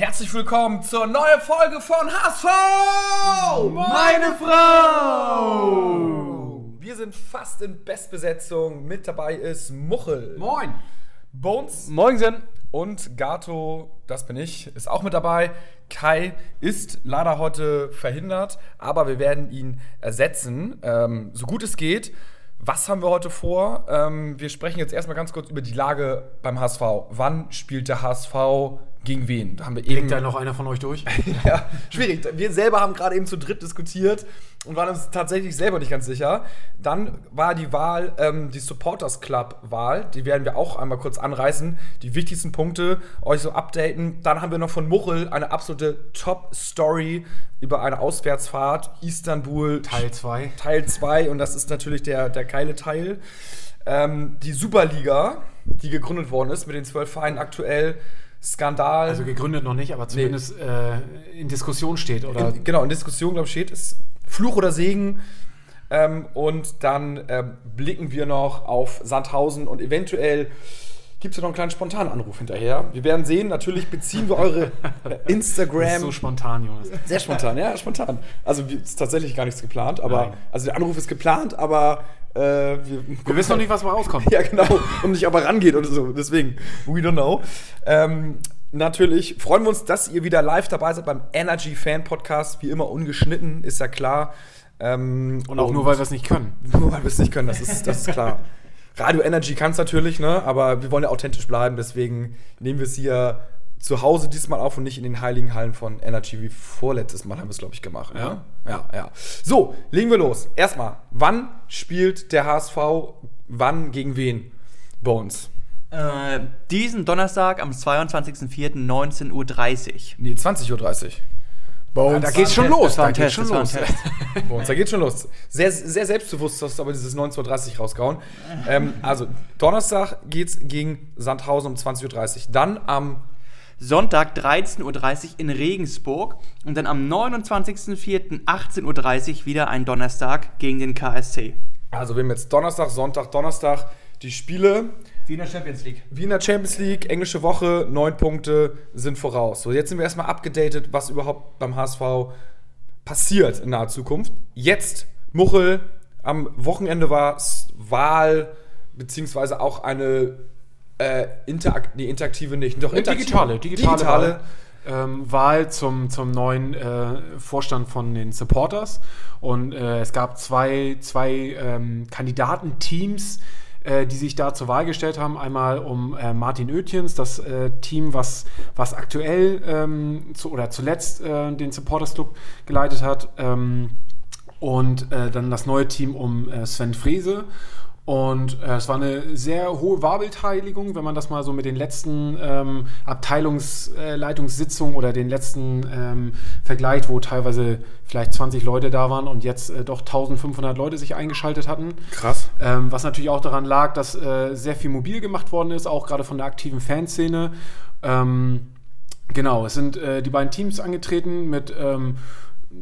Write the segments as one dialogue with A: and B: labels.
A: Herzlich willkommen zur neuen Folge von HSV!
B: Meine Frau!
A: Wir sind fast in Bestbesetzung. Mit dabei ist Muchel.
B: Moin!
A: Bones
B: Moinsen!
A: und Gato, das bin ich, ist auch mit dabei. Kai ist leider heute verhindert, aber wir werden ihn ersetzen, ähm, so gut es geht. Was haben wir heute vor? Ähm, wir sprechen jetzt erstmal ganz kurz über die Lage beim HSV. Wann spielt der HSV gegen wen? Da haben wir eben.
B: Blickt da noch einer von euch durch?
A: ja, schwierig. Wir selber haben gerade eben zu dritt diskutiert und waren uns tatsächlich selber nicht ganz sicher. Dann war die Wahl, ähm, die Supporters Club-Wahl. Die werden wir auch einmal kurz anreißen. Die wichtigsten Punkte euch so updaten. Dann haben wir noch von Muchel eine absolute Top-Story über eine Auswärtsfahrt. Istanbul.
B: Teil 2.
A: Teil 2. Und das ist natürlich der, der geile Teil. Ähm, die Superliga, die gegründet worden ist mit den zwölf Vereinen aktuell. Skandal.
B: Also gegründet noch nicht, aber zumindest äh, in Diskussion steht, oder?
A: In, genau, in Diskussion, glaube ich, steht es Fluch oder Segen. Ähm, und dann ähm, blicken wir noch auf Sandhausen und eventuell gibt es ja noch einen kleinen spontanen Anruf hinterher. Wir werden sehen, natürlich beziehen wir eure Instagram. Das ist
B: so spontan, Jonas.
A: Sehr spontan, ja, spontan. Also ist tatsächlich gar nichts geplant, aber Nein. also der Anruf ist geplant, aber äh,
B: wir, wir wissen noch nicht, was mal rauskommt.
A: ja, genau. Und nicht aber rangeht oder so. Deswegen, we don't know. Ähm, natürlich freuen wir uns, dass ihr wieder live dabei seid beim Energy Fan Podcast. Wie immer ungeschnitten, ist ja klar.
B: Ähm, und auch und nur, weil wir es nicht können.
A: Nur, weil wir es nicht können, das ist, das ist klar. Radio Energy kann es natürlich, ne? aber wir wollen ja authentisch bleiben, deswegen nehmen wir es hier zu Hause diesmal auf und nicht in den heiligen Hallen von Energy wie vorletztes Mal haben wir es, glaube ich, gemacht.
B: Ja?
A: Ne? ja, ja. So, legen wir los. Erstmal, wann spielt der HSV wann gegen wen? Bones.
C: Äh, diesen Donnerstag am 22.04.19.30 Uhr.
A: Nee, 20.30 Uhr.
B: Bones. Ja, da geht's schon los.
A: Da geht's schon los. Bones, da geht's schon los. Sehr, sehr selbstbewusst hast du aber dieses 19.30 Uhr rausgehauen. ähm, also, Donnerstag geht's gegen Sandhausen um 20.30 Uhr. Dann am
C: Sonntag 13.30 Uhr in Regensburg und dann am 29.04. 18.30 Uhr wieder ein Donnerstag gegen den KSC.
A: Also wir haben jetzt Donnerstag, Sonntag, Donnerstag die Spiele.
B: Wiener Champions League.
A: Wiener Champions League, englische Woche, neun Punkte sind voraus. So, jetzt sind wir erstmal abgedatet, was überhaupt beim HSV passiert in naher Zukunft. Jetzt, Muchel, am Wochenende war Wahl, beziehungsweise auch eine äh, interakt, nee, interaktive nicht.
B: Doch, interaktive, digitale, digitale, digitale Wahl. Ähm, Wahl zum, zum neuen äh, Vorstand von den Supporters. Und äh, es gab zwei, zwei ähm, Kandidatenteams, äh, die sich da zur Wahl gestellt haben. Einmal um äh, Martin Oetjens, das äh, Team, was, was aktuell ähm, zu, oder zuletzt äh, den Supporters Club geleitet hat. Ähm, und dann das neue Team um Sven Frese. Und äh, es war eine sehr hohe Wahlbeteiligung, wenn man das mal so mit den letzten ähm, Abteilungsleitungssitzungen äh, oder den letzten ähm, vergleicht, wo teilweise vielleicht 20 Leute da waren und jetzt äh, doch 1500 Leute sich eingeschaltet hatten.
A: Krass.
B: Ähm, was natürlich auch daran lag, dass äh, sehr viel mobil gemacht worden ist, auch gerade von der aktiven Fanszene. Ähm, genau, es sind äh, die beiden Teams angetreten mit ähm,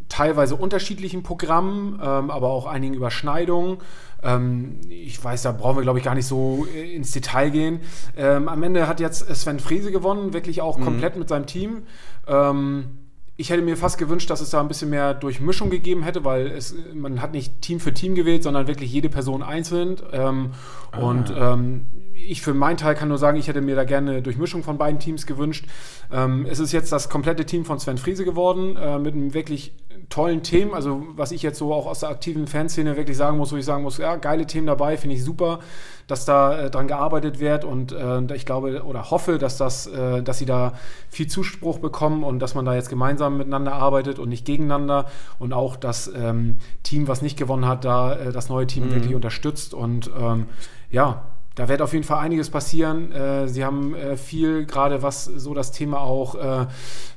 B: teilweise unterschiedlichen Programmen, ähm, aber auch einigen Überschneidungen. Ähm, ich weiß, da brauchen wir, glaube ich, gar nicht so äh, ins Detail gehen. Ähm, am Ende hat jetzt Sven Frese gewonnen, wirklich auch mhm. komplett mit seinem Team. Ähm, ich hätte mir fast gewünscht, dass es da ein bisschen mehr Durchmischung gegeben hätte, weil es, man hat nicht Team für Team gewählt, sondern wirklich jede Person einzeln. Ähm, ah. Und ähm, ich für meinen Teil kann nur sagen, ich hätte mir da gerne eine Durchmischung von beiden Teams gewünscht. Ähm, es ist jetzt das komplette Team von Sven Friese geworden, äh, mit einem wirklich tollen Themen. Also, was ich jetzt so auch aus der aktiven Fanszene wirklich sagen muss, wo ich sagen muss, ja, geile Themen dabei, finde ich super, dass da äh, dran gearbeitet wird und äh, ich glaube oder hoffe, dass das, äh, dass sie da viel Zuspruch bekommen und dass man da jetzt gemeinsam miteinander arbeitet und nicht gegeneinander und auch das ähm, Team, was nicht gewonnen hat, da äh, das neue Team mhm. wirklich unterstützt und ähm, ja, da wird auf jeden Fall einiges passieren. Äh, sie haben äh, viel, gerade was so das Thema auch äh,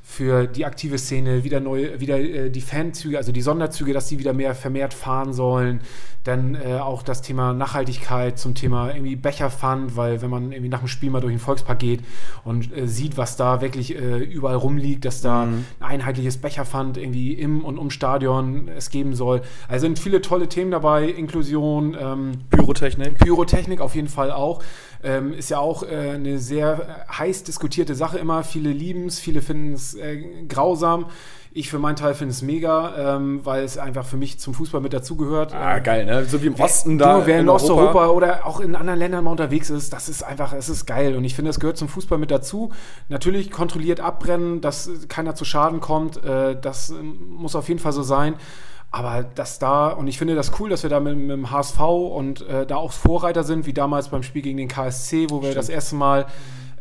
B: für die aktive Szene, wieder neu, wieder äh, die Fanzüge, also die Sonderzüge, dass sie wieder mehr vermehrt fahren sollen. Dann äh, auch das Thema Nachhaltigkeit zum Thema irgendwie Becherpfand, weil wenn man irgendwie nach dem Spiel mal durch den Volkspark geht und äh, sieht, was da wirklich überall rumliegt, dass da mhm. ein einheitliches Becherpfand irgendwie im und um Stadion es geben soll. Also sind viele tolle Themen dabei, Inklusion, ähm,
A: Pyrotechnik.
B: Pyrotechnik auf jeden Fall Auch. Ähm, ist ja auch äh, eine sehr heiß diskutierte Sache immer. Viele lieben es, viele finden es äh, grausam. Ich für meinen Teil finde es mega, ähm, weil es einfach für mich zum Fußball mit dazugehört.
A: Ah, geil, ne? So wie im Osten
B: Du,
A: da.
B: wer in, Osteuropa oder auch in anderen Ländern mal unterwegs ist, das ist einfach, es ist geil. Und ich finde, es gehört zum Fußball mit dazu. Natürlich kontrolliert abbrennen, dass äh, keiner zu Schaden kommt, äh, das ähm, muss auf jeden Fall so sein. Aber das da, und ich finde das cool, dass wir da mit, mit dem HSV und äh, da auch Vorreiter sind, wie damals beim Spiel gegen den KSC, wo wir das erste Mal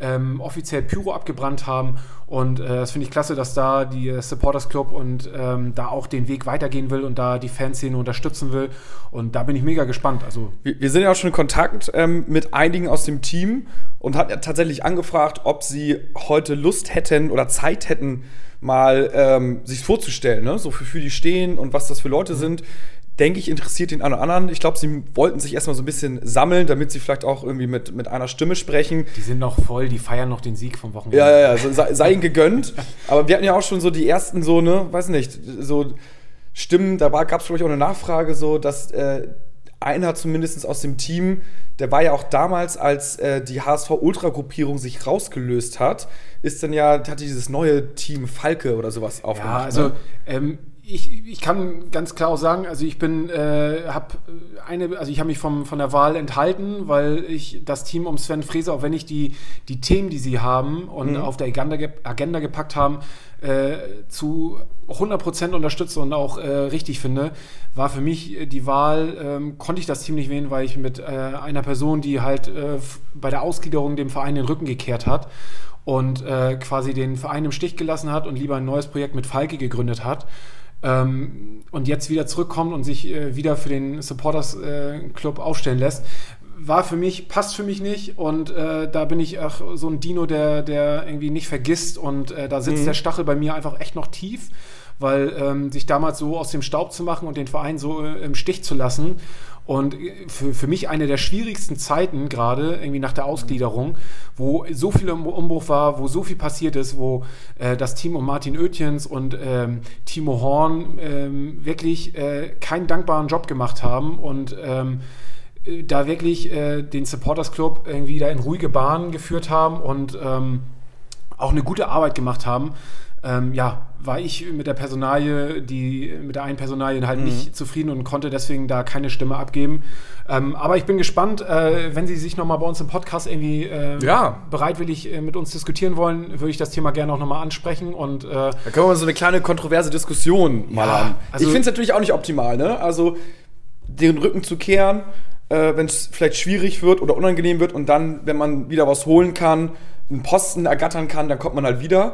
B: ähm, offiziell Pyro abgebrannt haben. Und äh, das finde ich klasse, dass da die äh, Supporters Club und ähm, da auch den Weg weitergehen will und da die Fanszene unterstützen will. Und da bin ich mega gespannt. Also
A: Wir, wir sind ja auch schon in Kontakt ähm, mit einigen aus dem Team und hat ja tatsächlich angefragt, ob sie heute Lust hätten oder Zeit hätten, mal ähm, sich vorzustellen, ne? so für, für die stehen und was das für Leute sind. Denke ich, interessiert den einen oder anderen. Ich glaube, sie wollten sich erstmal so ein bisschen sammeln, damit sie vielleicht auch irgendwie mit, mit einer Stimme sprechen.
B: Die sind noch voll, die feiern noch den Sieg vom Wochenende.
A: Ja, ja, ja, so, sei, sei ihnen gegönnt. Aber wir hatten ja auch schon so die ersten so, ne, weiß nicht, so Stimmen, da gab es, glaube ich, auch eine Nachfrage, so, dass äh, einer zumindest aus dem Team, der war ja auch damals, als äh, die HSV-Ultra-Gruppierung sich rausgelöst hat, ist dann ja, hatte dieses neue Team Falke oder sowas
B: Ja,
A: aufgemacht.
B: also
A: ne?
B: ähm, ich, ich kann ganz klar auch sagen, also ich bin, äh, habe eine, also ich habe mich vom, von der Wahl enthalten, weil ich das Team um Sven Frese, auch wenn ich die, die Themen, die sie haben und auf der Agenda, ge- Agenda gepackt haben, äh, zu 100% unterstütze und auch äh, richtig finde, war für mich die Wahl, ähm, konnte ich das Team nicht wählen, weil ich mit äh, einer Person, die halt äh, bei der Ausgliederung dem Verein den Rücken gekehrt hat und äh, quasi den Verein im Stich gelassen hat und lieber ein neues Projekt mit Falke gegründet hat. Ähm, und jetzt wieder zurückkommt und sich äh, wieder für den Supporters äh, Club aufstellen lässt, war für mich, passt für mich nicht. Und äh, da bin ich auch so ein Dino, der, der irgendwie nicht vergisst. Und äh, da sitzt der Stachel bei mir einfach echt noch tief, weil ähm, sich damals so aus dem Staub zu machen und den Verein so äh, im Stich zu lassen und äh, für, für mich eine der schwierigsten Zeiten gerade, irgendwie nach der Ausgliederung, wo so viel Umbruch war, wo so viel passiert ist, wo äh, das Team um Martin Oetjens und ähm, Timo Horn ähm, wirklich äh, keinen dankbaren Job gemacht haben und ähm, äh, da wirklich äh, den Supporters Club irgendwie da in ruhige Bahnen geführt haben und ähm, auch eine gute Arbeit gemacht haben. Ähm, ja, war ich mit der Personalie, die mit der einen Personalie halt nicht zufrieden und konnte deswegen da keine Stimme abgeben. Ähm, aber ich bin gespannt, äh, wenn Sie sich nochmal bei uns im Podcast irgendwie äh,
A: Ja.
B: bereitwillig äh, mit uns diskutieren wollen, würde ich das Thema gerne auch nochmal ansprechen und äh,
A: Da können wir mal so eine kleine kontroverse Diskussion mal
B: Ja,
A: haben.
B: also-
A: ich finde es natürlich auch nicht optimal, ne? Also den Rücken zu kehren, äh, wenn es vielleicht schwierig wird oder unangenehm wird und dann, wenn man wieder was holen kann, einen Posten ergattern kann, dann kommt man halt wieder.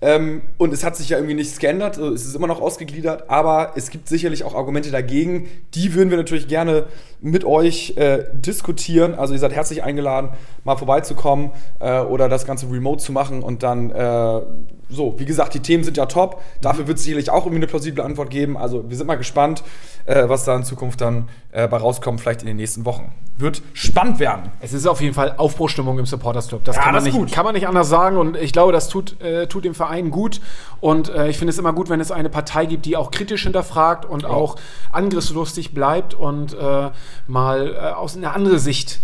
A: Ähm, und es hat sich ja irgendwie nichts geändert, also es ist immer noch ausgegliedert, aber es gibt sicherlich auch Argumente dagegen. Die würden wir natürlich gerne mit euch äh, diskutieren. Also ihr seid herzlich eingeladen, mal vorbeizukommen äh, oder das Ganze remote zu machen und dann äh, so, wie gesagt, die Themen sind ja top. Dafür wird es sicherlich auch irgendwie eine plausible Antwort geben. Also wir sind mal gespannt, äh, was da in Zukunft dann äh, bei rauskommt, vielleicht in den nächsten Wochen. Wird spannend werden.
B: Es ist auf jeden Fall Aufbruchstimmung im Supporters Club. Das,
A: Ja,
B: kann, man
A: das
B: nicht, kann man nicht anders sagen. Und ich glaube, das tut, äh, tut dem Verein gut. Und äh, ich finde es immer gut, wenn es eine Partei gibt, die auch kritisch hinterfragt und auch angriffslustig bleibt und äh, mal äh, aus einer anderen Sicht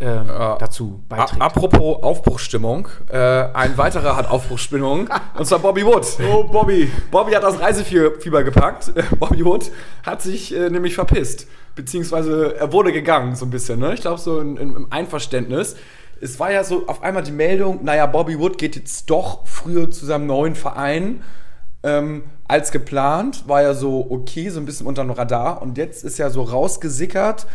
B: ähm, dazu beiträgt.
A: Apropos Aufbruchsstimmung, äh, ein weiterer hat Aufbruchsstimmung, und zwar Bobby Wood.
B: Oh, Bobby.
A: Bobby hat das Reisefieber gepackt. Bobby Wood hat sich äh, nämlich verpisst. Beziehungsweise er wurde gegangen, so ein bisschen. Ne? Ich glaube, so in, in, im Einverständnis. Es war ja so auf einmal die Meldung, naja, Bobby Wood geht jetzt doch früher zu seinem neuen Verein ähm, als geplant. War ja so okay, so ein bisschen unter dem Radar. Und jetzt ist ja so rausgesickert,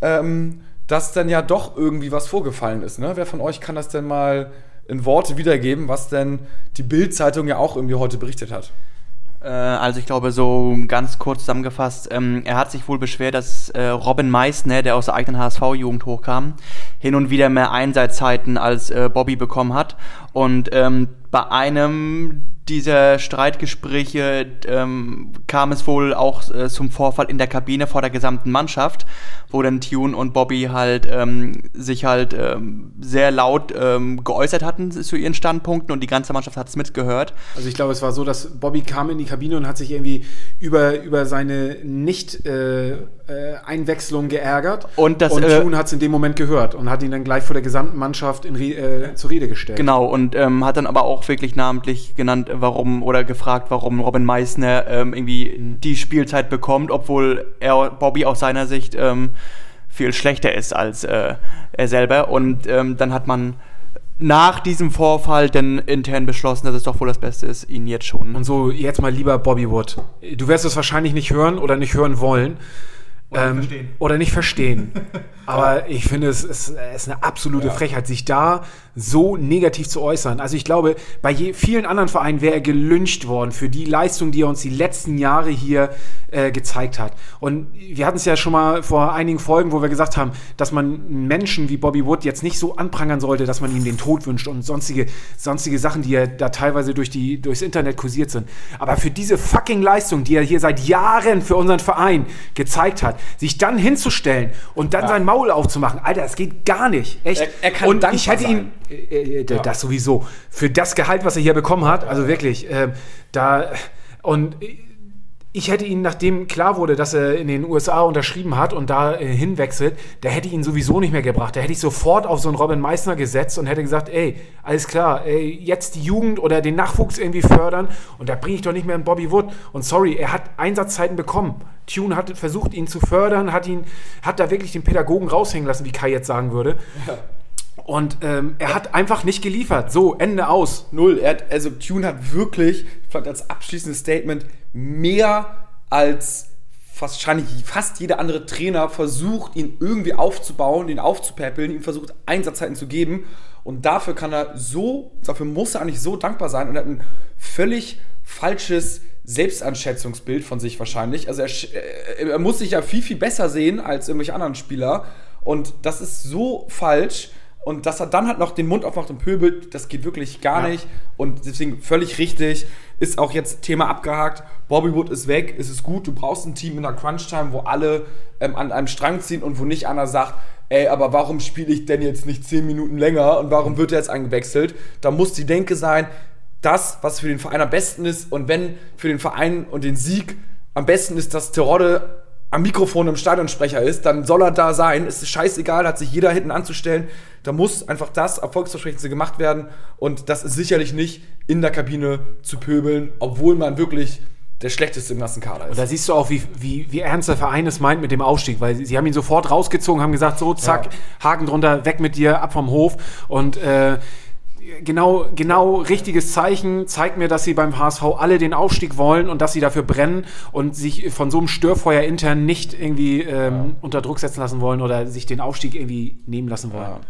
A: ähm, dass dann ja doch irgendwie was vorgefallen ist. Ne? Wer von euch kann das denn mal in Worte wiedergeben, was denn die Bild-Zeitung ja auch irgendwie heute berichtet hat?
C: Äh, also ich glaube, so ganz kurz zusammengefasst, ähm, er hat sich wohl beschwert, dass äh, Robin Meissner, der aus der eigenen HSV-Jugend hochkam, hin und wieder mehr Einsatzzeiten als äh, Bobby bekommen hat. Und ähm, bei einem dieser Streitgespräche ähm, kam es wohl auch äh, zum Vorfall in der Kabine vor der gesamten Mannschaft, wo dann Tune und Bobby halt ähm, sich halt ähm, sehr laut ähm, geäußert hatten zu ihren Standpunkten und die ganze Mannschaft hat es mitgehört.
B: Also ich glaube, es war so, dass Bobby kam in die Kabine und hat sich irgendwie über, über seine Nicht-Einwechslung äh, geärgert.
C: Und, das,
B: und
C: äh,
B: Tune hat es in dem Moment gehört und hat ihn dann gleich vor der gesamten Mannschaft in, äh, zur Rede gestellt.
C: Genau, und ähm, hat dann aber auch wirklich namentlich genannt, warum oder gefragt, warum Robin Meissner ähm, irgendwie die Spielzeit bekommt, obwohl er Bobby aus seiner Sicht ähm, viel schlechter ist als äh, er selber. Und ähm, dann hat man nach diesem Vorfall dann intern beschlossen, dass es doch wohl das Beste ist, ihn jetzt schon.
B: Und so, jetzt mal lieber Bobby Wood. Du wirst es wahrscheinlich nicht hören oder nicht hören wollen.
C: Oder nicht
B: Ähm,
C: verstehen.
B: Oder nicht verstehen. Aber ich finde, es ist, es ist eine absolute Frechheit, sich da so negativ zu äußern. Also ich glaube, bei vielen anderen Vereinen wäre er gelyncht worden für die Leistung, die er uns die letzten Jahre hier äh, gezeigt hat. Und wir hatten es ja schon mal vor einigen Folgen, wo wir gesagt haben, dass man Menschen wie Bobby Wood jetzt nicht so anprangern sollte, dass man ihm den Tod wünscht und sonstige, sonstige Sachen, die ja da teilweise durch die, durchs Internet kursiert sind. Aber für diese fucking Leistung, die er hier seit Jahren für unseren Verein gezeigt hat, sich dann hinzustellen und dann sein Maul aufzumachen, Alter, das geht gar nicht. Echt.
A: Er- er kann
B: und ich hätte ihn, äh, äh, das sowieso, für das Gehalt, was er hier bekommen hat, also wirklich, ähm, da, und ich hätte ihn, nachdem klar wurde, dass er in den USA unterschrieben hat und da äh, hinwechselt, da hätte ich ihn sowieso nicht mehr gebracht. Da hätte ich sofort auf so einen Robin Meissner gesetzt und hätte gesagt, ey, alles klar, ey, jetzt die Jugend oder den Nachwuchs irgendwie fördern und da bringe ich doch nicht mehr einen Bobby Wood. Und sorry, er hat Einsatzzeiten bekommen. Tune hat versucht, ihn zu fördern, hat ihn, hat da wirklich den Pädagogen raushängen lassen, wie Kai jetzt sagen würde. Und ähm, er hat einfach nicht geliefert. So, Ende aus.
A: Null. Er hat, also Tune hat wirklich, vielleicht als abschließendes Statement, mehr als fast, wahrscheinlich fast jeder andere Trainer versucht, ihn irgendwie aufzubauen, ihn aufzupäppeln, ihm versucht, Einsatzzeiten zu geben. Und dafür kann er so, dafür muss er eigentlich so dankbar sein und er hat ein völlig falsches Selbstanschätzungsbild von sich wahrscheinlich. Also er, äh, er muss sich ja viel, viel besser sehen als irgendwelche anderen Spieler. Und das ist so falsch. Und dass er dann halt noch den Mund aufmacht und pöbelt, das geht wirklich gar
B: Ja.
A: nicht. Und deswegen völlig richtig. Ist auch jetzt Thema abgehakt. Bobby Wood ist weg. Es ist gut. Du brauchst ein Team in der Crunch-Time, wo alle ähm, an einem Strang ziehen und wo nicht einer sagt, ey, aber warum spiele ich denn jetzt nicht 10 Minuten länger und warum wird er jetzt eingewechselt? Da muss die Denke sein, das, was für den Verein am besten ist und wenn für den Verein und den Sieg am besten ist, dass Terodde am Mikrofon im Stadionsprecher ist, dann soll er da sein. Es ist scheißegal, hat sich jeder hinten anzustellen. Da muss einfach das Erfolgsversprechendste gemacht werden. Und das ist sicherlich nicht in der Kabine zu pöbeln, obwohl man wirklich der schlechteste im ganzen Kader ist.
B: Da siehst du auch, wie, wie, wie ernst der Verein es meint mit dem Aufstieg, weil sie, sie haben ihn sofort rausgezogen, haben gesagt, so, zack,
A: Ja.
B: Haken drunter, weg mit dir, ab vom Hof. Und äh, genau, genau richtiges Zeichen zeigt mir, dass sie beim HSV alle den Aufstieg wollen und dass sie dafür brennen und sich von so einem Störfeuer intern nicht irgendwie ähm, unter Druck setzen lassen wollen oder sich den Aufstieg irgendwie nehmen lassen wollen.
A: Ja.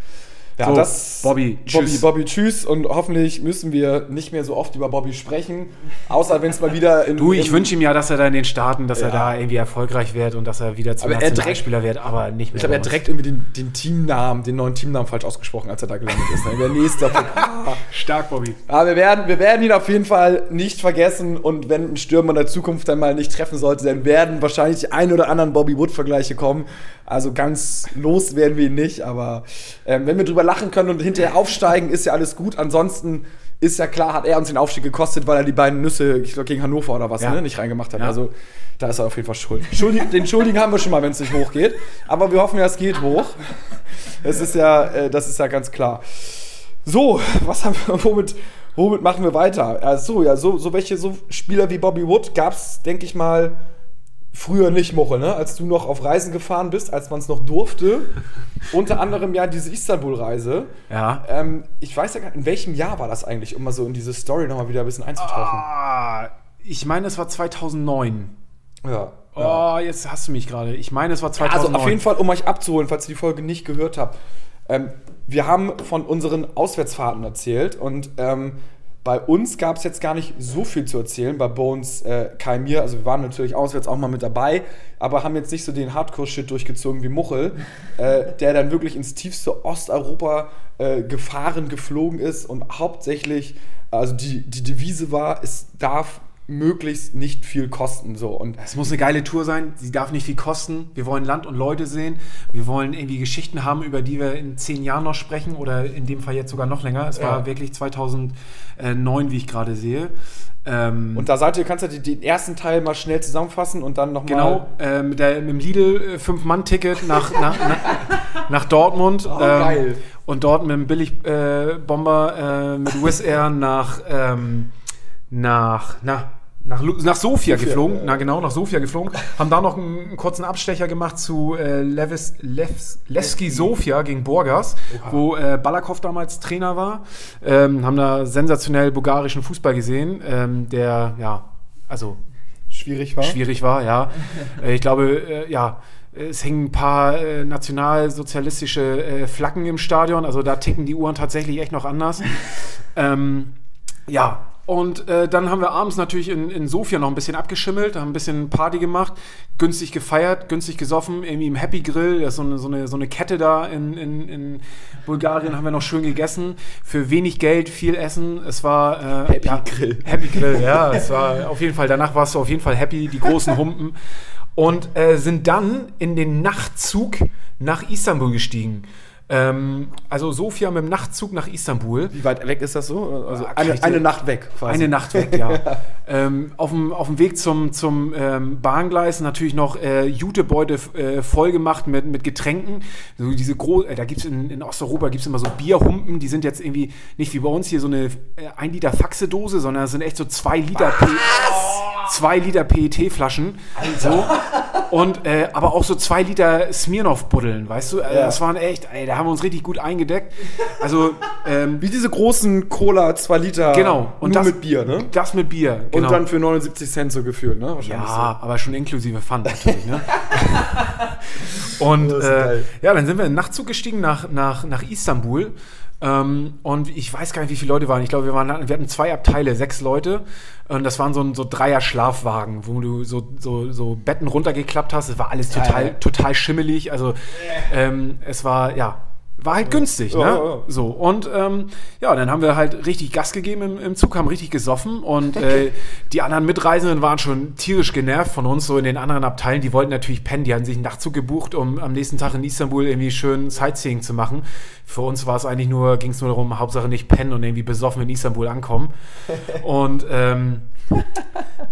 A: Ja,
B: So,
A: das.
B: Bobby,
A: Bobby,
B: tschüss.
A: Bobby, tschüss. Und hoffentlich müssen wir nicht mehr so oft über Bobby sprechen. Außer wenn es mal wieder in.
B: Du, ich wünsche ihm ja, dass er da in den Staaten, dass er
A: Ja.
B: da irgendwie erfolgreich wird und dass er wieder zum
A: er
B: Nationalspieler wird, aber nicht mehr.
A: Ich glaube, er direkt irgendwie den, den Teamnamen, den neuen Teamnamen falsch ausgesprochen, als er da gelandet ist. Der nächste. Ah.
B: Stark, Bobby.
A: Aber wir werden, wir werden ihn auf jeden Fall nicht vergessen und wenn ein Stürmer in der Zukunft dann mal nicht treffen sollte, dann werden wahrscheinlich die ein oder anderen Bobby Wood-Vergleiche kommen. Also ganz los werden wir ihn nicht, aber ähm, wenn wir drüber lachen können und hinterher aufsteigen, ist ja alles gut. Ansonsten ist ja klar, hat er uns den Aufstieg gekostet, weil er die beiden Nüsse, ich glaube gegen Hannover oder was,
B: Ja.
A: ne, nicht reingemacht hat.
B: Ja.
A: Also da ist er auf jeden Fall schuld. Schuldig, den Schuldigen haben wir schon mal, wenn es nicht hochgeht. Aber wir hoffen ja, es geht hoch. Das ist ja, äh, das ist ja ganz klar. So, was haben wir, womit, womit machen wir weiter? Also, ja, so, so welche so Spieler wie Bobby Wood gab es, denke ich mal, früher nicht, Moche, ne? Als du noch auf Reisen gefahren bist, als man es noch durfte. Unter anderem ja diese Istanbul-Reise.
B: Ja.
A: Ähm, ich weiß ja gar nicht, in welchem Jahr war das eigentlich, um mal so in diese Story nochmal wieder ein bisschen einzutauchen.
B: Ah, ich meine, es war 2009.
A: Ja.
B: Oh, jetzt hast du mich gerade. Ich meine, es war 2009.
A: Also auf jeden Fall, um euch abzuholen, falls ihr die Folge nicht gehört habt. Ähm, wir haben von unseren Auswärtsfahrten erzählt und ähm, bei uns gab es jetzt gar nicht so viel zu erzählen, bei Bones, äh, Kai mir. Also wir waren natürlich auswärts auch mal mit dabei, aber haben jetzt nicht so den Hardcore-Shit durchgezogen wie Muchel, äh, der dann wirklich ins tiefste Osteuropa äh, gefahren, geflogen ist und hauptsächlich Also die, die Devise war, es darf möglichst nicht viel kosten. So. Und
B: Es muss eine geile Tour sein, sie darf nicht viel kosten. Wir wollen Land und Leute sehen. Wir wollen irgendwie Geschichten haben, über die wir in zehn Jahren noch sprechen oder in dem Fall jetzt sogar noch länger. Es war
A: Ja.
B: wirklich 2009, wie ich gerade sehe. Ähm,
A: Und da seid ihr, kannst du den ersten Teil mal schnell zusammenfassen und dann nochmal.
B: Genau, äh, mit, der, mit dem Lidl äh, Fünf-Mann-Ticket nach, nach, nach, nach Dortmund.
A: Oh, geil.
B: Und dort mit dem Billig-Bomber äh, äh, mit Wizz Air nach, ähm, nach, na, nach, nach Sofia, geflogen.
A: ja.
B: Na genau, nach Sofia geflogen. Haben da noch einen, einen kurzen Abstecher gemacht zu äh, Levis, Levs, Levski Sofia gegen Borgas, wo äh, Balakov damals Trainer war. Ähm, haben da sensationell bulgarischen Fußball gesehen, ähm, der, ja, also
A: Schwierig war.
B: schwierig war, ja. Äh, ich glaube, äh, ja, es hängen ein paar äh, nationalsozialistische äh, Flaggen im Stadion, also da ticken die Uhren tatsächlich echt noch anders. ähm, ja, und äh, dann haben wir abends natürlich in, in Sofia noch ein bisschen abgeschimmelt, haben ein bisschen Party gemacht, günstig gefeiert, günstig gesoffen, irgendwie im Happy Grill, das ist so eine, so eine, so eine Kette da in, in, in Bulgarien, haben wir noch schön gegessen. Für wenig Geld viel essen. Es war äh,
A: Happy Grill.
B: Happy Grill, ja. Es war auf jeden Fall, danach warst du auf jeden Fall happy, die großen Humpen. Und äh, sind dann in den Nachtzug nach Istanbul gestiegen. Ähm, also Sofia mit dem Nachtzug nach Istanbul.
A: Wie weit weg ist das so? Also
B: Ah, kann
A: eine, eine Nacht weg quasi.
B: Eine Nacht weg, ja. ähm, auf, dem, auf dem Weg zum, zum ähm, Bahngleis natürlich noch äh, Jutebeutel äh, voll gemacht mit, mit Getränken. So diese gro äh, da gibt es in, in Osteuropa gibt's immer so Bierhumpen, die sind jetzt irgendwie nicht wie bei uns hier so eine äh, 1 Liter Faxedose, sondern das sind echt so 2 Liter P zwei Liter PET-Flaschen. So. Und, äh, aber auch so zwei Liter Smirnoff-Buddeln, weißt du? Äh,
A: Ja.
B: Das waren echt, ey, da haben wir uns richtig gut eingedeckt. Also, ähm,
A: Wie diese großen Cola 2 Liter.
B: Genau.
A: Und nur mit Bier, ne?
B: Das mit Bier, genau.
A: Und dann für 79 Cent so gefühlt, ne?
B: ja, aber schon inklusive Pfand natürlich, ne? und
A: Das
B: äh, ja, dann sind wir in den Nachtzug gestiegen nach, nach, nach Istanbul. Ähm, und ich weiß gar nicht, wie viele Leute waren. Ich glaube, wir, waren, wir hatten zwei Abteile, sechs Leute. Und das waren so, ein- so Dreier-Schlafwagen, wo du so, so, so Betten runtergeklappt hast. Es war alles total, total schimmelig. Also ähm, es war, ja, war halt günstig,
A: Ja,
B: ne?
A: ja, ja.
B: So, und ähm, ja, dann haben wir halt richtig Gas gegeben im, im Zug, haben richtig gesoffen und äh, die anderen Mitreisenden waren schon tierisch genervt von uns, so in den anderen Abteilen. Die wollten natürlich pennen, die hatten sich einen Nachtzug gebucht, um am nächsten Tag in Istanbul irgendwie schön Sightseeing zu machen. Für uns war es eigentlich nur, ging es nur darum, Hauptsache nicht pennen und irgendwie besoffen in Istanbul ankommen. Und ähm,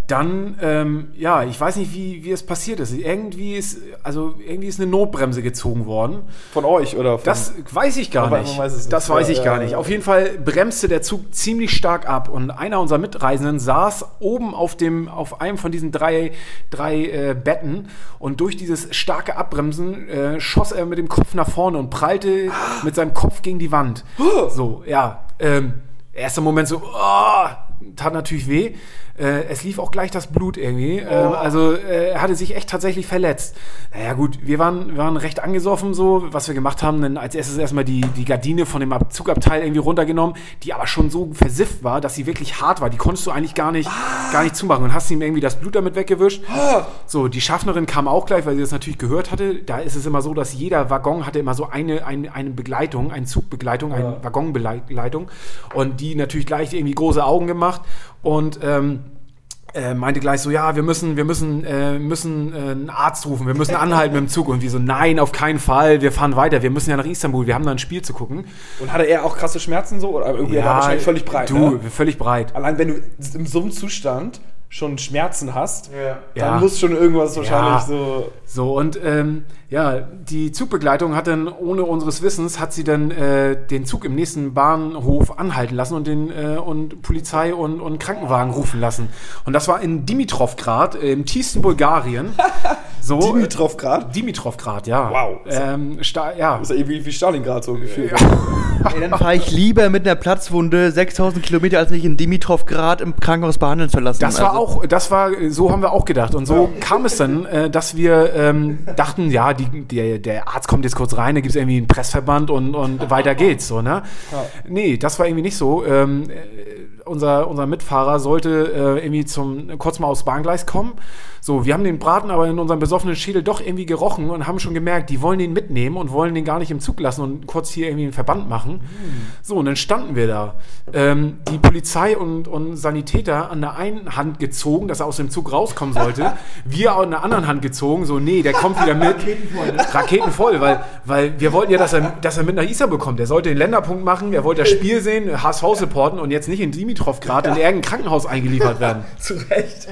B: dann, ähm, ja, ich weiß nicht, wie, wie es passiert ist. Irgendwie ist, also irgendwie ist eine Notbremse gezogen worden.
A: Von euch oder von.
B: Das weiß ich gar nicht.
A: weiß nicht.
B: Das weiß
A: Ja,
B: ich
A: ja,
B: gar
A: ja.
B: nicht. Auf jeden Fall bremste der Zug ziemlich stark ab und einer unserer Mitreisenden saß oben auf dem auf einem von diesen drei drei äh, Betten und durch dieses starke Abbremsen äh, schoss er mit dem Kopf nach vorne und prallte mit seinem Kopf gegen die Wand. So, ja. Ähm, erster Moment so, oh, tat natürlich weh. Äh, es lief auch gleich das Blut irgendwie. Ähm, also äh, er hatte sich echt tatsächlich verletzt. Naja gut, wir waren, wir waren recht angesoffen so. Was wir gemacht haben, dann als erstes erstmal die, die Gardine von dem Ab- Zugabteil irgendwie runtergenommen, die aber schon so versifft war, dass sie wirklich hart war. Die konntest du eigentlich gar nicht, gar nicht zumachen. Und hast ihm irgendwie das Blut damit weggewischt. So, die Schaffnerin kam auch gleich, weil sie das natürlich gehört hatte. Da ist es immer so, dass jeder Waggon hatte immer so eine, eine, eine Begleitung, eine Zugbegleitung, eine Waggonbegleitung. Und die natürlich gleich irgendwie große Augen gemacht. Und ähm, äh, meinte gleich so, ja, wir müssen, wir müssen, äh, müssen äh, einen Arzt rufen, wir müssen anhalten mit dem Zug. Und wir so, nein, auf keinen Fall, wir fahren weiter, wir müssen ja nach Istanbul, wir haben da ein Spiel zu gucken.
A: Und hatte er auch krasse Schmerzen so? Oder irgendwie er war wahrscheinlich völlig breit.
B: Du,
A: Ne?
B: völlig breit.
A: Allein wenn du in so einem Zustand schon Schmerzen hast, dann
B: Ja.
A: muss schon irgendwas wahrscheinlich
B: Ja.
A: so.
B: So, und ähm, ja, die Zugbegleitung hat dann, ohne unseres Wissens, hat sie dann äh, den Zug im nächsten Bahnhof anhalten lassen und den äh, und Polizei und, und Krankenwagen rufen lassen. Und das war in Dimitrovgrad, äh, im tiefsten Bulgarien. So,
A: Dimitrovgrad?
B: Dimitrovgrad, ja.
A: Wow.
B: Ähm, sta ja.
A: Das ist ja irgendwie wie Stalingrad so gefühlt.
C: Ey, dann fahre ich lieber mit einer Platzwunde 6000 Kilometer, als mich in Dimitrovgrad im Krankenhaus behandeln zu lassen.
B: Das war
C: Also,
B: auch, das war, so haben wir auch gedacht. Und so kam es dann, äh, dass wir ähm, dachten, ja, die, der, der Arzt kommt jetzt kurz rein, da gibt es irgendwie einen Pressverband und, und weiter geht's. So, ne? Nee, das war irgendwie nicht so. Ähm, äh, unser, unser Mitfahrer sollte äh, irgendwie zum kurz mal aufs Bahngleis kommen. So, wir haben den Braten aber in unserem besoffenen Schädel doch irgendwie gerochen und haben schon gemerkt, die wollen den mitnehmen und wollen den gar nicht im Zug lassen und kurz hier irgendwie einen Verband machen. So, und dann standen wir da. Ähm, die Polizei und, und Sanitäter an der einen Hand gezogen, dass er aus dem Zug rauskommen sollte. wir an der anderen Hand gezogen, so, nee, der kommt wieder mit. Raketenvoll, weil, weil wir wollten ja, dass er, dass er mit nach Istanbul kommt. Er sollte den Länderpunkt machen, er wollte das Spiel sehen, HSV supporten und jetzt nicht in Dimitrovgrad in irgendein Krankenhaus eingeliefert werden.
A: Zu Recht.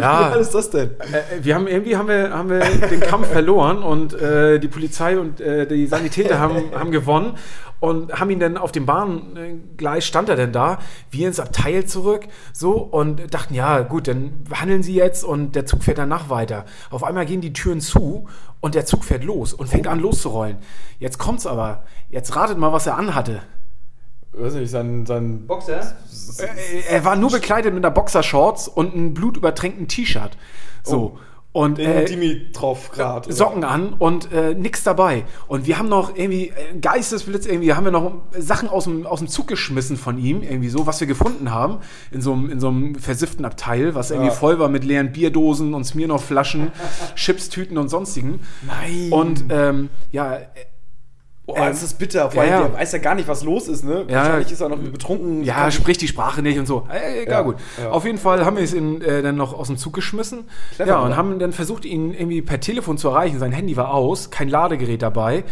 B: Ja.
A: Wie ist das denn?
B: Äh, wir haben irgendwie haben wir, haben wir den Kampf verloren und äh, die Polizei und äh, die Sanitäter haben, haben gewonnen und haben ihn dann auf dem Bahngleis stand er denn da, wir ins Abteil zurück, so und dachten, ja gut, dann handeln sie jetzt und der Zug fährt danach weiter. Auf einmal gehen die Türen zu und der Zug fährt los und fängt an loszurollen. Jetzt kommt's aber, jetzt ratet mal, was er anhatte.
A: Weiß nicht, sein, sein
C: Boxer?
B: Äh, Er war nur bekleidet mit einer Boxershorts und einem blutübertränkten T-Shirt. So. Und äh,
A: Dimitrov grad. oder?
B: Socken an und äh, nix dabei. Und wir haben noch irgendwie, äh, Geistesblitz irgendwie, haben wir noch Sachen aus dem, aus dem Zug geschmissen von ihm, irgendwie so, was wir gefunden haben, in so einem, in so einem versifften Abteil, was irgendwie
A: Ja.
B: voll war mit leeren Bierdosen und Smirnoff-Flaschen, Chipstüten und sonstigen.
A: Nein.
B: Und ähm, ja, äh,
A: Boah,
B: ähm,
A: das ist bitter, vor allem
B: ja, ja.
A: der weiß ja gar nicht, was los ist, ne?
B: Ja.
A: Wahrscheinlich ist er noch betrunken.
B: Ja, spricht die Sprache nicht und so. Äh, egal, gut. Auf jeden Fall haben wir es ihn äh, dann noch aus dem Zug geschmissen.
A: Clever,
B: ja, und
A: oder?
B: haben dann versucht, ihn irgendwie per Telefon zu erreichen. Sein Handy war aus, kein Ladegerät dabei,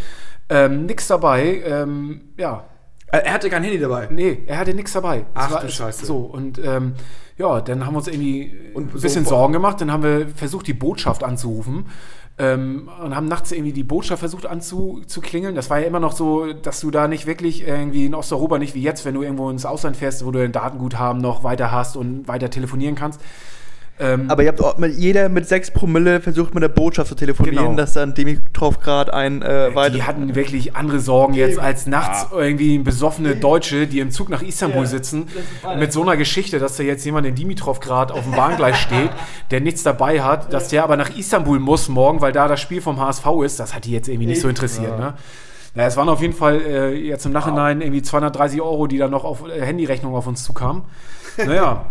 B: ähm, nix dabei. Ähm, ja,
A: Äh, Er hatte kein Handy dabei.
B: nee, er hatte nix dabei.
A: Ach du Scheiße.
B: So, und ähm, ja, dann haben wir uns irgendwie
A: Und
B: ein
A: so
B: bisschen
A: vor-
B: Sorgen gemacht. Dann haben wir versucht, die Botschaft anzurufen. Ähm, und haben nachts irgendwie die Botschaft versucht anzuklingeln. Das war ja immer noch so, dass du da nicht wirklich irgendwie in Osteuropa, nicht wie jetzt, wenn du irgendwo ins Ausland fährst, wo du dein Datenguthaben noch weiter hast und weiter telefonieren kannst. Ähm,
C: Aber ihr habt auch mit, jeder mit 6 Promille versucht mit der Botschaft zu telefonieren,
B: Genau.
C: dass dann Dimitrov gerade ein äh, weiter.
B: die hatten wirklich andere Sorgen jetzt als nachts irgendwie besoffene Deutsche, die im Zug nach Istanbul sitzen, mit so einer Geschichte, dass da jetzt jemand in Dimitrov gerade auf dem Bahngleis steht, der nichts dabei hat, dass der aber nach Istanbul muss morgen, weil da das Spiel vom HSV ist, das hat die jetzt irgendwie nicht so interessiert. Ne? Ja, es waren auf jeden Fall äh, jetzt im Nachhinein irgendwie 230 Euro, die dann noch auf äh, Handyrechnung auf uns zukamen. Naja.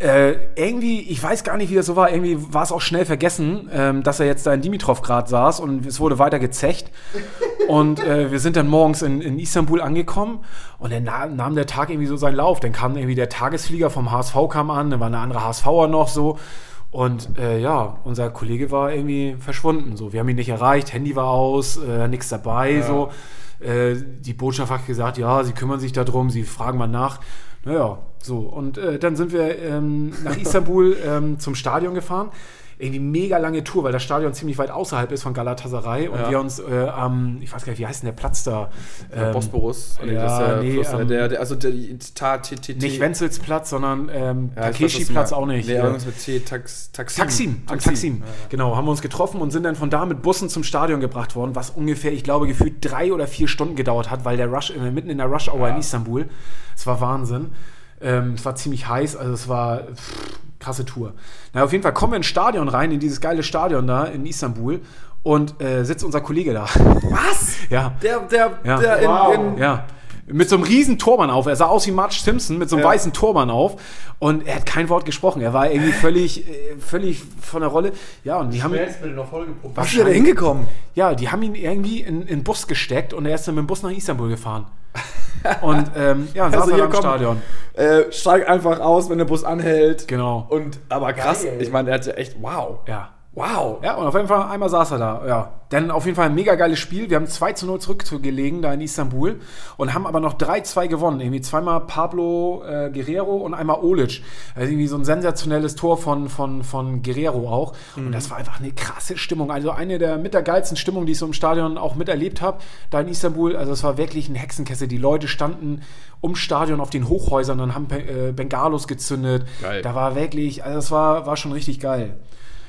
B: Äh, irgendwie, ich weiß gar nicht, wie das so war, irgendwie war es auch schnell vergessen, ähm, dass er jetzt da in Dimitrov gerade saß und es wurde weiter gezecht. Und äh, wir sind dann morgens in, in Istanbul angekommen und dann na, nahm der Tag irgendwie so seinen Lauf. Dann kam irgendwie der Tagesflieger vom HSV kam an, dann war eine andere HSVer noch so. Und äh, ja, unser Kollege war irgendwie verschwunden. So, wir haben ihn nicht erreicht, Handy war aus, äh, nichts dabei. So, äh, die Botschaft hat gesagt, ja, sie kümmern sich darum, sie fragen mal nach. Naja, so. Und äh, dann sind wir ähm, nach Istanbul ähm, zum Stadion gefahren. Irgendwie mega lange Tour, weil das Stadion ziemlich weit außerhalb ist von Galatasaray und
A: Ja.
B: wir uns äh, am, ich weiß gar nicht, wie heißt denn der Platz da?
A: Der
B: Ähm,
A: Bosporus. Nee,
B: ja,
A: der
B: nee,
A: Fluss,
B: ähm,
A: der, der, also der, ta, t, t, t,
B: Nicht Wenzelsplatz, sondern ähm,
A: Ja,
B: Takeshi-Platz auch nicht.
A: Nee, irgendwas mit T, Tax, Taxim.
B: Taksim, am Taksim. Genau, haben wir uns getroffen und sind dann von da mit Bussen zum Stadion gebracht worden, was ungefähr, ich glaube, gefühlt drei oder vier Stunden gedauert hat, weil der Rush, äh, mitten in der Rush-Hour in Istanbul, es war Wahnsinn. Ähm, es war ziemlich heiß, also es war pff, krasse Tour. Na, auf jeden Fall kommen wir ins Stadion rein, in dieses geile Stadion da in Istanbul und äh, sitzt unser Kollege da.
A: Was?
B: ja.
A: Der, der,
B: Ja.
A: der in, in
B: Ja. Mit so einem riesen Turban auf. Er sah aus wie Marge Simpson mit so einem
A: Ja.
B: weißen Turban auf. Und er hat kein Wort gesprochen. Er war irgendwie völlig, äh, völlig von der Rolle. Ja, und die haben ihn,
C: noch.
A: Was ist er da hingekommen?
B: ja, die haben ihn irgendwie in, in den Bus gesteckt und er ist dann mit dem Bus nach Istanbul gefahren. Und ähm, ja, dann saß
A: Also
B: im
A: kommt-
B: Stadion.
A: Äh, steig einfach aus, wenn der Bus anhält.
B: Genau.
A: Und, aber krass, ich meine, er hatte echt, wow.
B: Ja.
A: Wow.
B: Ja, und auf jeden Fall einmal saß er da. Ja. Dann auf jeden Fall ein mega geiles Spiel. Wir haben 2 zu 0 zurückgelegen da in Istanbul und haben aber noch 3-2 gewonnen. Irgendwie zweimal Pablo äh, Guerrero und einmal Olic. Also irgendwie so ein sensationelles Tor von, von, von Guerrero auch. Und das war einfach eine krasse Stimmung. Also eine der mit der geilsten Stimmungen, die ich so im Stadion auch miterlebt habe, da in Istanbul. Also es war wirklich ein Hexenkessel. Die Leute standen ums Stadion auf den Hochhäusern und haben äh, Bengalos gezündet.
A: Geil.
B: Da war wirklich, also es war, war schon richtig geil.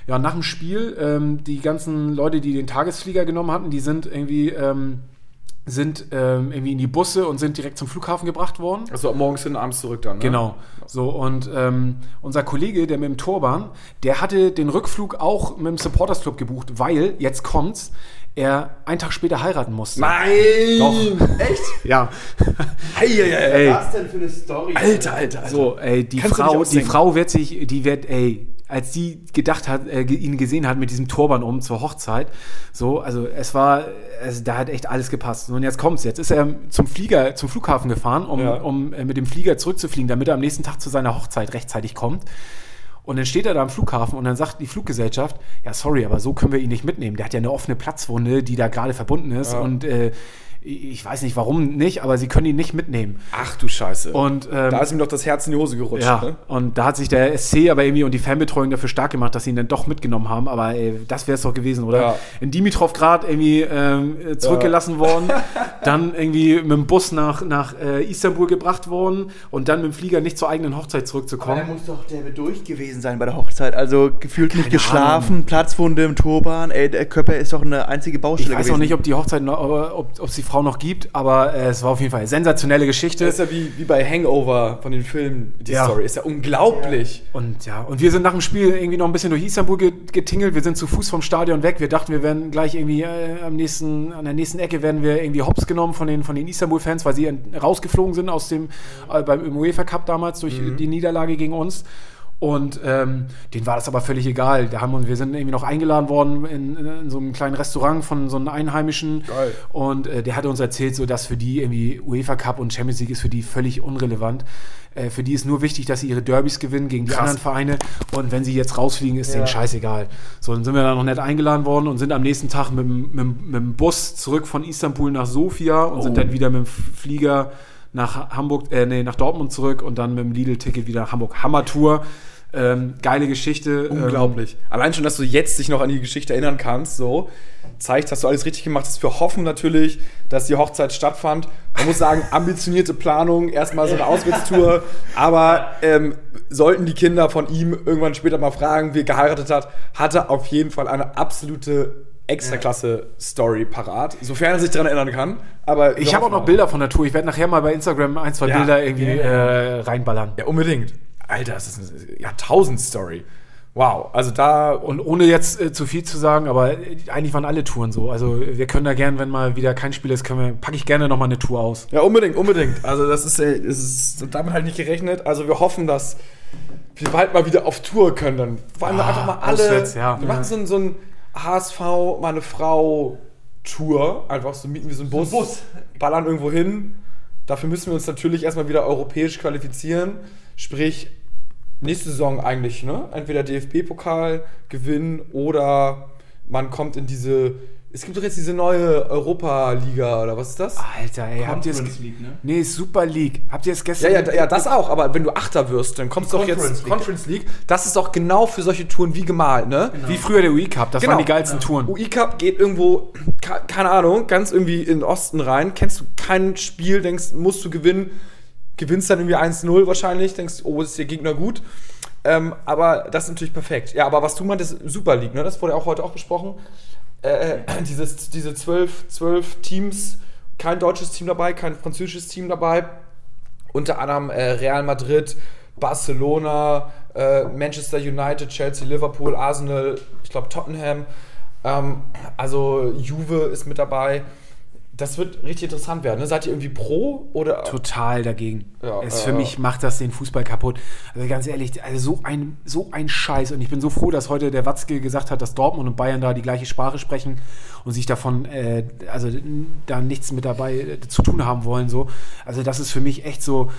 B: Ja, nach dem Spiel, ähm, die ganzen Leute, die den Tagesflieger genommen hatten, die sind irgendwie, ähm, sind ähm, irgendwie in die Busse und sind direkt zum Flughafen gebracht worden.
A: Also morgens hin, abends zurück dann, ne?
B: Genau. So, und ähm, unser Kollege, der mit dem Turban, der hatte den Rückflug auch mit dem Supporters Club gebucht, weil, jetzt kommt's, er einen Tag später heiraten musste.
A: Nein!
B: Doch.
A: Echt?
B: Ja.
A: Hey, hey, hey.
B: Ey.
C: Was denn für eine Story?
A: Alter, Alter, Alter.
B: So, ey, die
A: Kannst
B: Frau, die. Frau wird sich, die wird, ey, als sie gedacht hat, äh, ihn gesehen hat mit diesem Turban um zur Hochzeit. So, also es war, es, da hat echt alles gepasst. Und jetzt kommt's. Jetzt ist er zum Flieger, zum Flughafen gefahren, um,
A: Ja.
B: um äh, mit dem Flieger zurückzufliegen, damit er am nächsten Tag zu seiner Hochzeit rechtzeitig kommt. Und dann steht er da am Flughafen und dann sagt die Fluggesellschaft, ja, sorry, aber so können wir ihn nicht mitnehmen. Der hat ja eine offene Platzwunde, die da gerade verbunden ist.
A: Ja.
B: Und äh, ich weiß nicht, warum nicht, aber sie können ihn nicht mitnehmen.
A: Ach du Scheiße.
B: Und ähm,
A: da ist ihm doch das Herz in die Hose gerutscht.
B: ja,
A: Ne?
B: und da hat sich der SC aber irgendwie und die Fanbetreuung dafür stark gemacht, dass sie ihn dann doch mitgenommen haben. Aber ey, das wäre es doch gewesen, oder?
A: Ja.
B: In Dimitrov gerade irgendwie ähm, äh, zurückgelassen worden, dann irgendwie mit dem Bus nach, nach äh, Istanbul gebracht worden und dann mit dem Flieger nicht zur eigenen Hochzeit
C: Der
B: zurückzukommen.
C: muss doch der durch gewesen sein bei der Hochzeit. Also gefühlt nicht
B: Keine
C: geschlafen, Platzwunde im Turban. Ey, der Körper ist doch eine einzige
B: Ich
C: Baustelle
B: weiß
C: gewesen.
B: auch nicht, ob die Hochzeit noch, ob ob es die Frau noch gibt, aber äh, es war auf jeden Fall eine sensationelle Geschichte.
A: Das ist ja wie, wie bei Hangover von den Filmen, die
B: Ja.
A: Story. Ist ja unglaublich.
B: Und ja, und wir sind nach dem Spiel irgendwie noch ein bisschen durch Istanbul ge- getingelt. Wir sind zu Fuß vom Stadion weg. Wir dachten, wir werden gleich irgendwie äh, am nächsten, an der nächsten Ecke werden wir irgendwie hops genommen von den, von den Istanbul-Fans, weil sie rausgeflogen sind aus dem, äh, beim im UEFA Cup damals durch die Niederlage gegen uns. Und ähm, denen war das aber völlig egal. Da haben wir, wir sind irgendwie noch eingeladen worden in, in so einem kleinen Restaurant von so einem Einheimischen.
A: Geil.
B: Und äh, der hatte uns erzählt, so dass für die irgendwie UEFA Cup und Champions League ist für die völlig unrelevant. Äh, für die ist nur wichtig, dass sie ihre Derbys gewinnen gegen die
A: Krass.
B: anderen Vereine. Und wenn sie jetzt rausfliegen, ist denen
C: Ja.
B: scheißegal. So, dann sind wir da noch nett eingeladen worden und sind am nächsten Tag mit, dem- mit, mit dem Bus zurück von Istanbul nach Sofia und sind
A: Oh.
B: dann wieder mit dem Flieger nach Hamburg, äh, nee, nach Dortmund zurück und dann mit dem Lidl-Ticket wieder nach Hamburg. Hammertour. Ähm, geile Geschichte.
A: Unglaublich. Allein schon, dass du jetzt dich noch an die Geschichte erinnern kannst, so zeigt, dass du alles richtig gemacht hast. Wir hoffen natürlich, dass die Hochzeit stattfand. Man muss sagen, ambitionierte Planung, erstmal so eine Auswärtstour. Aber ähm, sollten die Kinder von ihm irgendwann später mal fragen, wie er geheiratet hat, hat er auf jeden Fall eine absolute Extraklasse-Story parat, sofern er sich daran erinnern kann. Aber
B: Ich habe auch noch. Bilder von der Tour. Ich werde nachher mal bei Instagram ein, zwei
A: Ja.
B: Bilder irgendwie
A: Ja,
B: äh, reinballern.
A: Ja, unbedingt. Alter, das ist eine Jahrtausend-Story. Wow, also da
B: Und ohne jetzt äh, zu viel zu sagen, aber äh, eigentlich waren alle Touren so. Also wir können da gern, wenn mal wieder kein Spiel ist, können wir, packe ich gerne nochmal eine Tour aus.
A: Ja, unbedingt, unbedingt. Also das ist, äh, das ist damit halt nicht gerechnet. Also wir hoffen, dass wir bald mal wieder auf Tour können. Dann wollen wir
B: Ah,
A: einfach mal alle.
B: auswärts, ja.
A: Wir machen so ein, so ein HSV, meine Frau Tour. Einfach so mieten wir so einen Bus,
C: Bus.
A: ballern irgendwo hin. Dafür müssen wir uns natürlich erstmal wieder europäisch qualifizieren. Sprich, nächste Saison eigentlich, ne? Entweder DFB-Pokal gewinnen oder man kommt in diese. Es gibt doch jetzt diese neue Europa-Liga oder was ist das?
B: Alter, ey, habt ihr es.
C: League, ne?
B: Nee, Super League. Habt ihr es
A: Ja,
B: gestern?
A: ja, ja, das auch, aber wenn du Achter wirst, dann kommst du doch jetzt
C: League.
A: Conference League. Das ist doch genau für solche Touren wie gemalt, ne?
B: Wie früher der UI Cup. Das
A: Genau.
B: waren die geilsten Touren.
A: UI Cup geht irgendwo, ke- keine Ahnung, ganz irgendwie in den Osten rein. Kennst du kein Spiel, denkst, musst du gewinnen, gewinnst dann irgendwie 1-0 wahrscheinlich, denkst, oh, ist der Gegner gut. Ähm, aber das ist natürlich perfekt. Ja, aber was du meintest, Super League, ne? Das wurde auch heute auch besprochen. Äh, dieses, diese zwölf, zwölf Teams, kein deutsches Team dabei, kein französisches Team dabei. Unter anderem äh, Real Madrid, Barcelona, äh, Manchester United, Chelsea, Liverpool, Arsenal, ich glaube Tottenham. Ähm, also Juve ist mit dabei. Das wird richtig interessant werden. Ne? Seid ihr irgendwie pro oder?
B: Total dagegen.
A: Ja,
B: es
A: äh,
B: für mich macht das den Fußball kaputt. Also ganz ehrlich, also so ein, so ein Scheiß. Und ich bin so froh, dass heute der Watzke gesagt hat, dass Dortmund und Bayern da die gleiche Sprache sprechen und sich davon, äh, also da nichts mit dabei äh, zu tun haben wollen. So. Also das ist für mich echt so,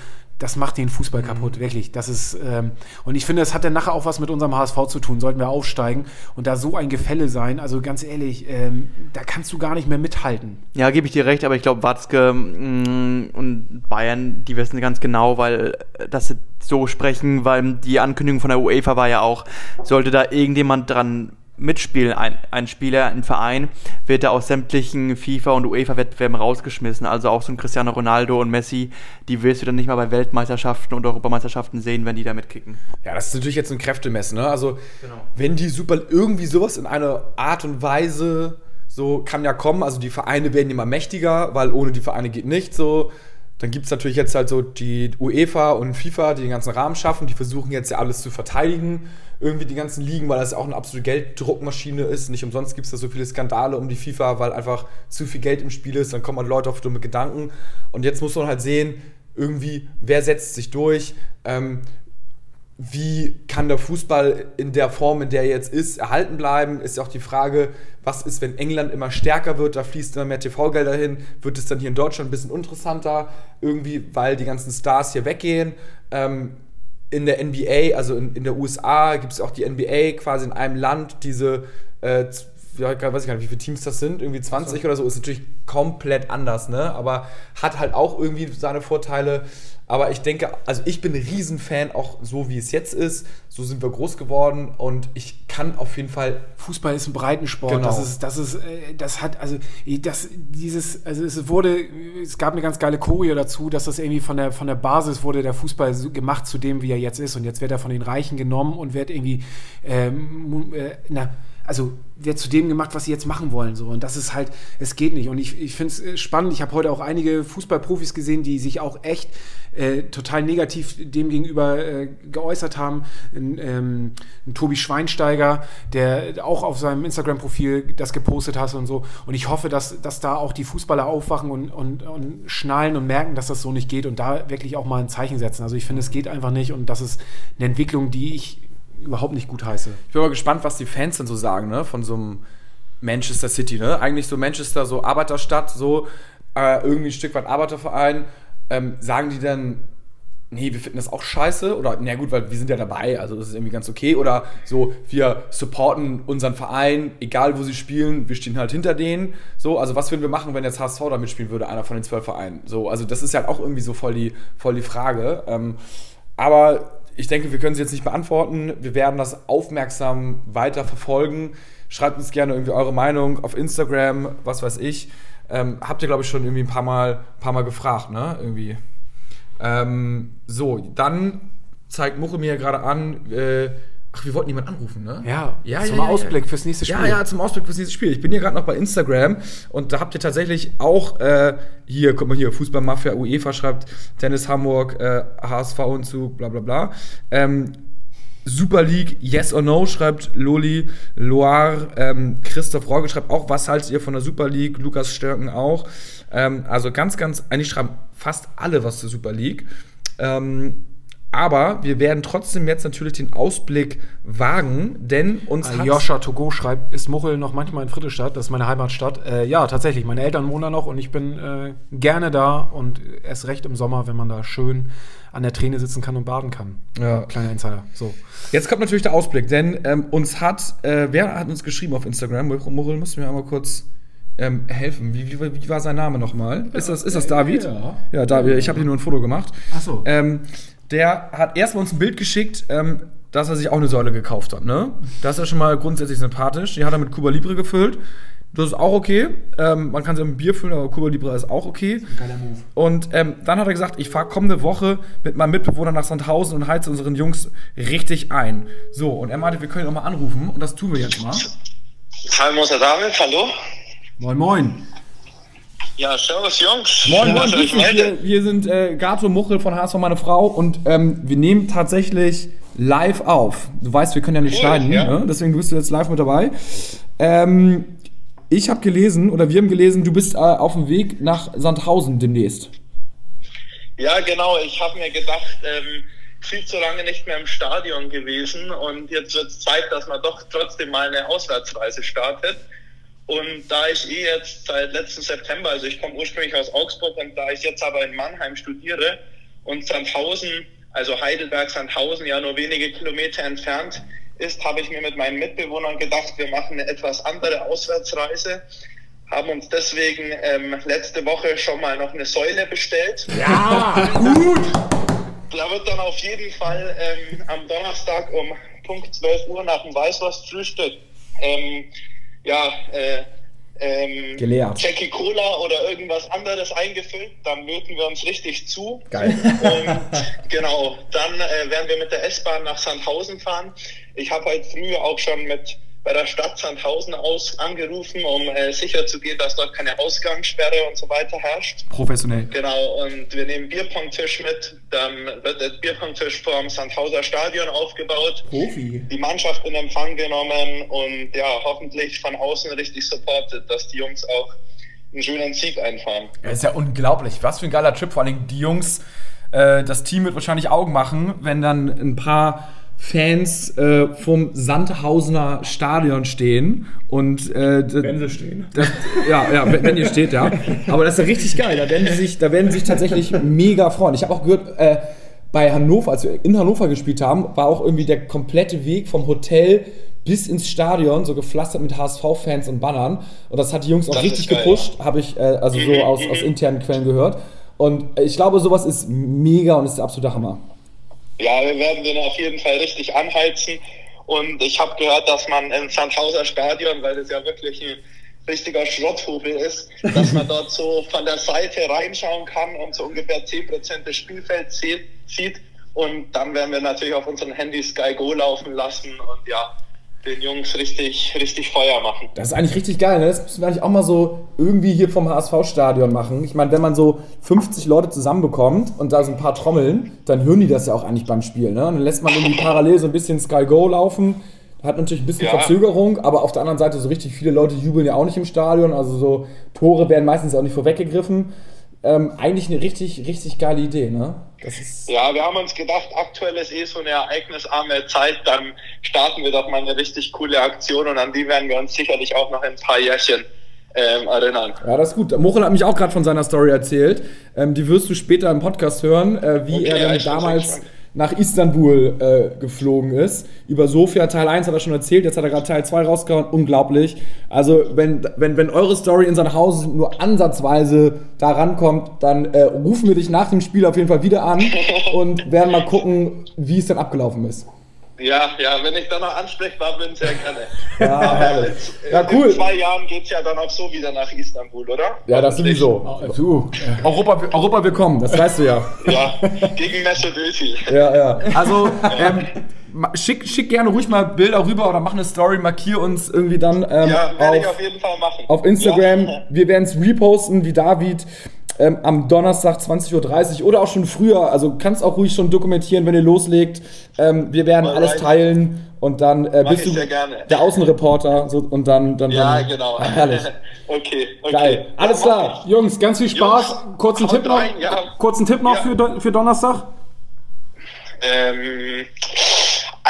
B: das macht den Fußball kaputt, wirklich. Das ist, ähm, und ich finde, es hat dann nachher auch was mit unserem HSV zu tun. Sollten wir aufsteigen und da so ein Gefälle sein, also ganz ehrlich, ähm, da kannst du gar nicht mehr mithalten.
C: Ja, gebe ich dir recht, aber ich glaube, Watzke mh, und Bayern, die wissen ganz genau, weil äh, dass sie so sprechen, weil die Ankündigung von der UEFA war ja auch, sollte da irgendjemand dran mitspielen, ein, ein Spieler, ein Verein, wird er aus sämtlichen FIFA- und UEFA-Wettbewerben rausgeschmissen. Also auch so ein Cristiano Ronaldo und Messi, die wirst du dann nicht mal bei Weltmeisterschaften und Europameisterschaften sehen, wenn die da mitkicken.
A: Ja, das ist natürlich jetzt ein Kräftemessen. Ne? Also,
C: Genau.
A: wenn die super irgendwie sowas in einer Art und Weise so kann ja kommen, also die Vereine werden immer mächtiger, weil ohne die Vereine geht nicht so. Dann gibt es natürlich jetzt halt so die UEFA und FIFA, die den ganzen Rahmen schaffen, die versuchen jetzt ja alles zu verteidigen, irgendwie die ganzen Ligen, weil das auch eine absolute Gelddruckmaschine ist. Nicht umsonst gibt es da so viele Skandale um die FIFA, weil einfach zu viel Geld im Spiel ist, dann kommen halt Leute auf dumme Gedanken. Und jetzt muss man halt sehen, irgendwie, wer setzt sich durch. Ähm, wie kann der Fußball in der Form, in der er jetzt ist, erhalten bleiben? Ist ja auch die Frage, was ist, wenn England immer stärker wird, da fließt immer mehr TV-Gelder hin, wird es dann hier in Deutschland ein bisschen interessanter, irgendwie, weil die ganzen Stars hier weggehen. Ähm, in der NBA, also in, in der USA, gibt es auch die NBA quasi in einem Land, diese, äh, ja, weiß ich gar nicht, wie viele Teams das sind, irgendwie 20 so. oder so, ist natürlich komplett anders, ne? Aber hat halt auch irgendwie seine Vorteile. Aber ich denke, also ich bin ein Riesenfan, auch so wie es jetzt ist. So sind wir groß geworden und ich kann auf jeden Fall.
B: Fußball ist ein Breitensport. Genau. Das ist, das ist, äh, das hat, also das, dieses, also es wurde, es gab eine ganz geile Choreo dazu, dass das irgendwie von der, von der Basis wurde der Fußball gemacht zu dem, wie er jetzt ist. Und jetzt wird er von den Reichen genommen und wird irgendwie, ähm, äh, na, also wird zu dem gemacht, was sie jetzt machen wollen. So. Und das ist halt, es geht nicht. Und ich, ich finde es äh, spannend. Ich habe heute auch einige Fußballprofis gesehen, die sich auch echt äh, total negativ dem gegenüber äh, geäußert haben. Ein, ähm, ein Tobi Schweinsteiger, der auch auf seinem Instagram-Profil das gepostet hat und so. Und ich hoffe, dass, dass da auch die Fußballer aufwachen und, und, und schnallen und merken, dass das so nicht geht und da wirklich auch mal ein Zeichen setzen. Also ich finde, es geht einfach nicht und das ist eine Entwicklung, die ich überhaupt nicht gut heiße.
A: Ich bin mal gespannt, was die Fans dann so sagen, ne? Von so einem Manchester City, ne? Eigentlich so Manchester, so Arbeiterstadt, so äh, irgendwie ein Stück weit Arbeiterverein. Ähm, sagen die dann, nee, wir finden das auch scheiße? Oder, na gut, weil wir sind ja dabei, also das ist irgendwie ganz okay. Oder so, wir supporten unseren Verein, egal wo sie spielen, wir stehen halt hinter denen. So, also was würden wir machen, wenn jetzt HSV da mitspielen würde, einer von den zwölf Vereinen? So, also das ist ja halt auch irgendwie so voll die, voll die Frage. Ähm, aber ich denke, wir können sie jetzt nicht beantworten. Wir werden das aufmerksam weiter verfolgen. Schreibt uns gerne irgendwie eure Meinung auf Instagram, was weiß ich. Ähm, habt ihr, glaube ich, schon irgendwie ein paar Mal, paar Mal gefragt, ne? Irgendwie. Ähm, so, dann zeigt Muche mir gerade an, äh, Ach, wir wollten jemanden anrufen, ne?
B: Ja, ja zum ja, Ausblick ja. fürs nächste
A: Spiel. Ja, ja, zum Ausblick fürs nächste Spiel. Ich bin hier gerade noch bei Instagram und da habt ihr tatsächlich auch äh, hier, guck mal hier, Fußballmafia UEFA schreibt, Tennis Hamburg, äh, HSV und zu, bla bla bla. Ähm, Super League, yes or no, schreibt Loli Loire. Ähm, Christoph Rogge schreibt auch, was haltet ihr von der Super League? Lukas Stärken auch. Ähm, also ganz, ganz, eigentlich schreiben fast alle was zur Super League. Ähm, aber wir werden trotzdem jetzt natürlich den Ausblick wagen, denn uns
B: äh, Joscha Togo schreibt, ist Muchel noch manchmal in Friedrichstadt, das ist meine Heimatstadt. Äh, ja, tatsächlich, meine Eltern wohnen da noch und ich bin äh, gerne da und erst recht im Sommer, wenn man da schön an der Träne sitzen kann und baden kann.
A: Ja. Kleiner Insider. So. Jetzt kommt natürlich der Ausblick, denn ähm, uns hat, äh, wer hat uns geschrieben auf Instagram? Muchel, musst du mir einmal kurz ähm, helfen. Wie, wie, wie, war sein Name nochmal? Ist das, ist das David? Ja, ja David. Ich habe hier nur ein Foto gemacht.
B: Ach so.
A: Ähm, der hat erstmal uns ein Bild geschickt, ähm, dass er sich auch eine Säule gekauft hat. Ne? Das ist ja schon mal grundsätzlich sympathisch. Die hat er mit Cuba Libre gefüllt. Das ist auch okay. Ähm, man kann sie mit Bier füllen, aber Cuba Libre ist auch okay. Geiler Move. Und ähm, dann hat er gesagt, ich fahre kommende Woche mit meinem Mitbewohner nach Sandhausen und heize unseren Jungs richtig ein. So, und er meinte, wir können ihn auch mal anrufen und das tun wir jetzt mal.
D: Hallo, Moser David, hallo.
A: Moin, moin.
D: Ja, servus Jungs.
A: Moin, moin, wir, wir sind äh, Gato Muchel von HSV meine Frau und ähm, wir nehmen tatsächlich live auf. Du weißt, wir können ja nicht cool, schneiden, ja. Ne? deswegen bist du jetzt live mit dabei. Ähm, ich habe gelesen, oder wir haben gelesen, du bist äh, auf dem Weg nach Sandhausen demnächst.
D: Ja, genau. Ich habe mir gedacht, ähm, viel zu lange nicht mehr im Stadion gewesen und jetzt wird es Zeit, dass man doch trotzdem mal eine Auswärtsreise startet. Und da ich eh jetzt seit letzten September, also ich komme ursprünglich aus Augsburg und da ich jetzt aber in Mannheim studiere und Sandhausen, also Heidelberg, Sandhausen ja nur wenige Kilometer entfernt ist, habe ich mir mit meinen Mitbewohnern gedacht, wir machen eine etwas andere Auswärtsreise, haben uns deswegen ähm, letzte Woche schon mal noch eine Säule bestellt.
A: Ja, gut!
D: Da wird dann auf jeden Fall ähm, am Donnerstag um Punkt 12 Uhr nach dem Weißwurstfrühstück ähm, ja, äh, ähm,
A: Geleert.
D: Jackie Cola oder irgendwas anderes eingefüllt, dann löten wir uns richtig zu.
A: Geil.
D: Und genau, dann äh, werden wir mit der S-Bahn nach Sandhausen fahren. Ich habe heute früh auch schon mit bei der Stadt Sandhausen aus angerufen, um äh, sicher zu gehen, dass dort keine Ausgangssperre und so weiter herrscht.
A: Professionell.
D: Genau, und wir nehmen Bierpongtisch mit. Dann wird der Bierpongtisch vor dem Sandhauser Stadion aufgebaut.
A: Profi.
D: Die Mannschaft in Empfang genommen und ja, hoffentlich von außen richtig supportet, dass die Jungs auch einen schönen Sieg einfahren.
A: Ja, ist ja unglaublich. Was für ein geiler Trip, vor allem die Jungs Äh, das Team wird wahrscheinlich Augen machen, wenn dann ein paar Fans äh, vom Sandhausener Stadion stehen und äh,
B: Wenn sie stehen.
A: das, ja, ja, wenn, wenn ihr steht, ja. Aber das ist ja richtig geil. Da werden sie sich, da werden sie sich tatsächlich mega freuen. Ich habe auch gehört, äh, bei Hannover, als wir in Hannover gespielt haben, war auch irgendwie der komplette Weg vom Hotel bis ins Stadion so gepflastert mit HSV-Fans und Bannern. Und das hat die Jungs auch
D: Das
A: richtig
D: geil,
A: gepusht, habe ich äh, also so aus, aus internen Quellen gehört. Und ich glaube, sowas ist mega und ist der absolute Hammer.
D: Ja, wir werden den auf jeden Fall richtig anheizen. Und ich habe gehört, dass man im Sandhauser Stadion, weil das ja wirklich ein richtiger Schrotthubel ist, dass man dort so von der Seite reinschauen kann und so ungefähr 10% des Spielfelds sieht. Und dann werden wir natürlich auf unseren Handys Sky Go laufen lassen und ja, den Jungs richtig, richtig Feuer machen.
A: Das ist eigentlich richtig geil, ne? Das müssen wir eigentlich auch mal so irgendwie hier vom HSV-Stadion machen. Ich meine, wenn man so 50 Leute zusammenbekommt und da so ein paar trommeln, dann hören die das ja auch eigentlich beim Spiel, ne? Und dann lässt man irgendwie parallel so ein bisschen Sky Go laufen. Hat natürlich ein bisschen
D: Ja.
A: Verzögerung, aber auf der anderen Seite so richtig viele Leute jubeln ja auch nicht im Stadion. Also so Tore werden meistens auch nicht vorweggegriffen. Ähm, eigentlich eine richtig, richtig geile Idee, ne?
D: Ja, wir haben uns gedacht, aktuell ist eh so eine ereignisarme Zeit, dann starten wir doch mal eine richtig coole Aktion und an die werden wir uns sicherlich auch noch in ein paar Jährchen ähm, erinnern.
A: Ja, das ist gut. Mochel hat mich auch gerade von seiner Story erzählt. Ähm, die wirst du später im Podcast hören, äh, wie
D: Okay,
A: er
D: ja, bin sehr
A: damals. Nach Istanbul äh, geflogen ist. Über Sofia Teil 1 hat er schon erzählt, jetzt hat er gerade Teil 2 rausgehauen. Unglaublich. Also, wenn, wenn, wenn eure Story in seinem Haus nur ansatzweise da rankommt, dann äh, rufen wir dich nach dem Spiel auf jeden Fall wieder an und werden mal gucken, wie es dann abgelaufen ist.
D: Ja, ja, wenn ich dann noch ansprechbar bin, sehr gerne.
A: Ja,
D: Aber
A: herrlich.
D: äh,
A: Ja, cool.
D: In zwei Jahren geht's ja dann auch so wieder nach Istanbul, oder?
A: Ja, das sowieso.
B: Du,
A: Europa, Europa willkommen, das weißt du ja.
D: Ja, gegen Özil.
A: Ja, ja. Also, ähm, schick, schick gerne ruhig mal Bilder rüber oder mach eine Story, markier uns irgendwie dann ähm,
D: Ja, werde ich
A: auf,
D: auf jeden Fall machen.
A: auf Instagram.
D: Ja.
A: Wir werden es reposten, wie David. Ähm, am Donnerstag 20.30 Uhr oder auch schon früher. Also kannst auch ruhig schon dokumentieren, wenn ihr loslegt. Ähm, wir werden
D: Alright.
A: alles teilen und dann äh, bist du der Außenreporter so, und dann, dann,
D: Ja,
A: dann
D: genau.
A: Ah, herrlich.
D: okay, okay.
A: Geil. Alles
D: Ja,
A: klar.
B: Jungs, ganz viel Spaß.
D: Jungs,
B: kurzen Tipp noch.
D: rein, ja.
B: Kurzen Tipp noch
D: Ja.
B: für, für Donnerstag.
D: Ähm,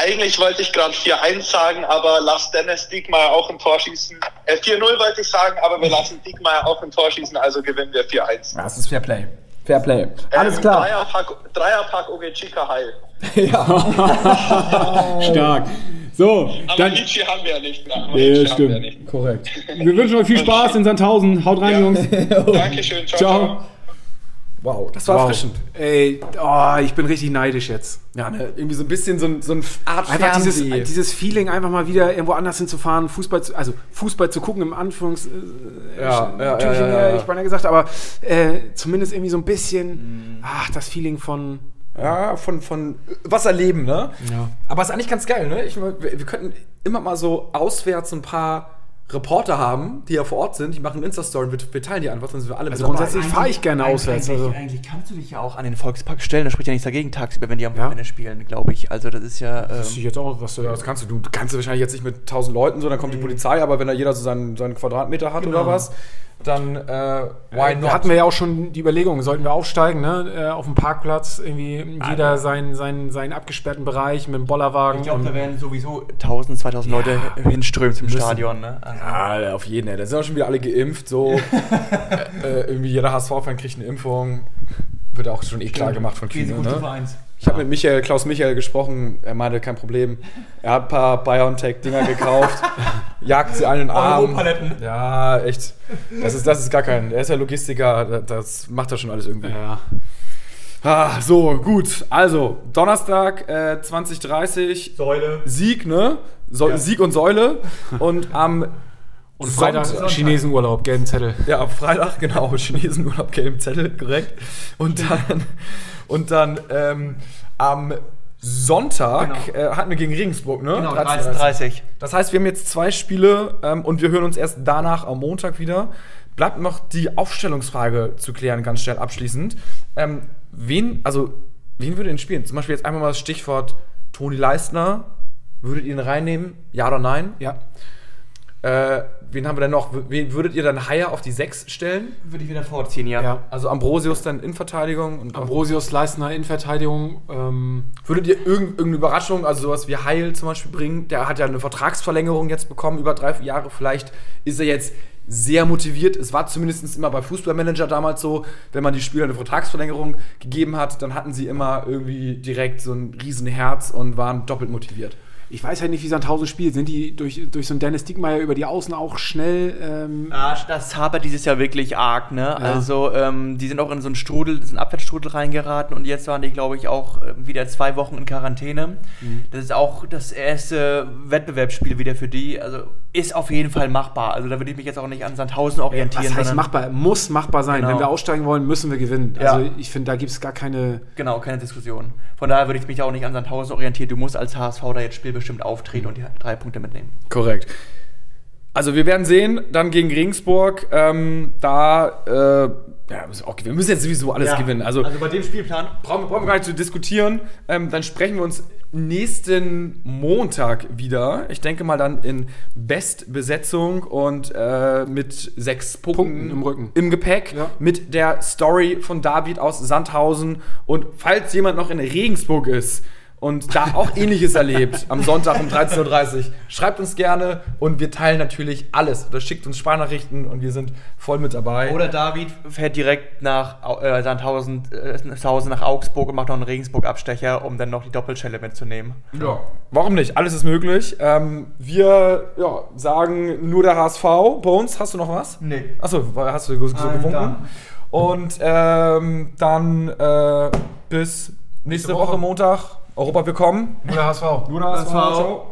D: eigentlich wollte ich gerade 4-1 sagen, aber lass Dennis Diekmeyer auch ein Tor schießen. Äh, 4-0 wollte ich sagen, aber wir lassen Diekmeyer auch ein Tor schießen, also gewinnen wir 4-1.
A: Ja, das ist Fairplay. Fairplay. Alles
D: Ähm,
A: klar.
D: Dreierpack, Dreierpack Ogechika heil.
B: Stark. So,
D: Aber
B: dann,
D: Nietzsche haben wir ja nicht mehr.
B: Ja,
D: Nietzsche
B: stimmt.
D: Wir nicht.
A: Korrekt.
B: wir wünschen euch viel Spaß in Sandhausen. Haut rein,
D: Ja.
B: Jungs.
D: Dankeschön, ciao,
B: Ciao.
D: ciao.
A: Wow, das war
B: Wow.
A: erfrischend.
B: Ey, oh, ich bin richtig neidisch jetzt.
A: Ja, ne, irgendwie so ein bisschen so, ein- so eine Art
B: Einfach dieses,
A: Fernseh.
B: dieses Feeling, einfach mal wieder irgendwo anders hinzufahren, Fußball zu, also Fußball zu gucken, im Anführungs... Äh,
A: Ja, ja,
B: natürlich,
A: ja, ja, ja.
B: ich meine gesagt, aber äh, zumindest irgendwie so ein bisschen, ach, das Feeling von...
A: Ja, von, von was erleben, ne?
B: Ja.
A: Aber ist eigentlich ganz geil, ne? Ich, wir, wir könnten immer mal so auswärts ein paar Reporter haben, die ja vor Ort sind, die machen Insta-Story, wir, wir teilen die einfach, dann sind wir alle
B: Also grundsätzlich fahre ich gerne auswärts.
C: Eigentlich,
B: Also.
C: eigentlich kannst du dich ja auch an den Volkspark stellen, da spricht ja nichts dagegen tagsüber, wenn die am
B: Ja.
C: Wochenende spielen, glaube ich. Also das ist ja. Ähm,
B: Das ist jetzt auch, was du
A: Ja, das kannst du. Du kannst du wahrscheinlich jetzt nicht mit 1000 Leuten so, dann kommt die Polizei, aber wenn da jeder so seinen, seinen Quadratmeter hat oder was, dann äh, why not?
B: Hatten wir ja auch schon die Überlegung, sollten wir aufsteigen, ne? Äh, auf dem Parkplatz, irgendwie jeder seinen, seinen, seinen abgesperrten Bereich mit dem Bollerwagen.
C: ich glaube, da werden sowieso 1000, 2000 Leute hinströmen zum
B: Müssen.
C: Stadion. Ne? Also,
A: Ja, auf jeden Fall. Da sind auch schon wieder alle geimpft. So. äh, äh, irgendwie jeder HSV-Fan kriegt eine Impfung. Wird auch schon eh klar gemacht von Kühne. Ne? Ich habe mit Michael, Klaus Michael gesprochen. Er meinte, kein Problem. Er hat ein paar BioNTech-Dinger gekauft. jagt sie allen den Arm. Ja, echt. Das ist, das ist gar kein. Er ist ja Logistiker. da- Das macht er schon alles irgendwie.
B: ja.
A: Ah, so, gut. Also, Donnerstag äh, 2030.
C: Säule.
A: Sieg, ne? So, Sieg und Säule. Und am
B: Und Freitag
A: Sonntag-
B: Chinesenurlaub, gelben Zettel.
A: Ja, am Freitag, genau, Chinesenurlaub, gelben Zettel, korrekt. Und dann, und dann ähm, am Sonntag äh, hatten wir gegen Regensburg, ne?
C: Genau,
A: 13:30.
C: 13.30.
A: Das heißt, wir haben jetzt zwei Spiele ähm, und wir hören uns erst danach am Montag wieder. Bleibt noch die Aufstellungsfrage zu klären, ganz schnell abschließend. Ähm, wen, also, wen würde denn spielen? Zum Beispiel jetzt einmal mal das Stichwort Toni Leistner. Würdet ihr ihn reinnehmen? Ja oder nein?
B: Ja.
A: Äh, wen haben wir denn noch? Wen würdet ihr dann Haier auf die 6 stellen?
C: Würde ich wieder vorziehen, ja.
B: Ja.
A: Also Ambrosius dann in Verteidigung und
B: Ambrosius Leistner in Verteidigung. Ähm,
A: Würdet ihr irgend, irgendeine Überraschung, also sowas wie Heil zum Beispiel bringen? Der hat ja eine Vertragsverlängerung jetzt bekommen, über drei Jahre. Vielleicht ist er jetzt sehr motiviert. Es war zumindest immer bei Fußballmanager damals so, wenn man die Spieler eine Vertragsverlängerung gegeben hat, dann hatten sie immer irgendwie direkt so ein Riesenherz und waren doppelt motiviert.
B: Ich weiß halt nicht, wie Sandhausen spielt. Sind die durch, durch so einen Dennis Diekmeyer über die Außen auch schnell? Ähm,
C: Ah, das hapert dieses Jahr wirklich arg, ne? Also, ähm, die sind auch in so einen Strudel, so einen Abwärtsstrudel reingeraten und jetzt waren die, glaube ich, auch äh, wieder zwei Wochen in Quarantäne. Das ist auch das erste Wettbewerbsspiel wieder für die. Also, ist auf jeden Fall machbar. Also, da würde ich mich jetzt auch nicht an Sandhausen orientieren.
B: was heißt machbar? Muss machbar sein.
C: Genau.
B: Wenn wir aussteigen wollen, müssen wir gewinnen.
C: Ja.
B: Also ich finde, da gibt es gar keine.
C: Genau, keine Diskussion. Von daher würde ich mich auch nicht an Sandhausen orientieren. Du musst als HSV da jetzt spielbestimmt auftreten und die drei Punkte mitnehmen.
A: Korrekt. Also wir werden sehen, dann gegen Regensburg, ähm, da, äh, ja, müssen wir auch gewinnen. Wir müssen jetzt sowieso alles gewinnen. Also,
C: bei dem Spielplan
A: brauchen, brauchen wir gar nicht zu diskutieren. Ähm, dann sprechen wir uns nächsten Montag wieder. Ich denke mal dann in Bestbesetzung und äh, mit sechs Punkten,
B: Punkten im Rücken.
A: Im Gepäck.
B: Ja.
A: Mit der Story von David aus Sandhausen. Und falls jemand noch in Regensburg ist und da auch ähnliches erlebt am Sonntag um 13.30 Uhr, schreibt uns gerne und wir teilen natürlich alles. Oder schickt uns Sparnachrichten und wir sind voll mit dabei.
C: Oder David fährt direkt nach äh, Sandhausen, äh, nach Augsburg und macht noch einen Regensburg-Abstecher, um dann noch die Doppelschelle mitzunehmen.
A: Ja, warum nicht? Alles ist möglich. Ähm, wir ja, sagen nur der HSV. Bones, hast du noch was?
C: Nee.
A: Achso, hast du so gewunken?
C: dann.
A: Und ähm, dann äh, bis nächste Woche.
B: Woche.
A: Montag. Europa willkommen.
B: Nur der HSV.
A: Nur der HSV. Ciao.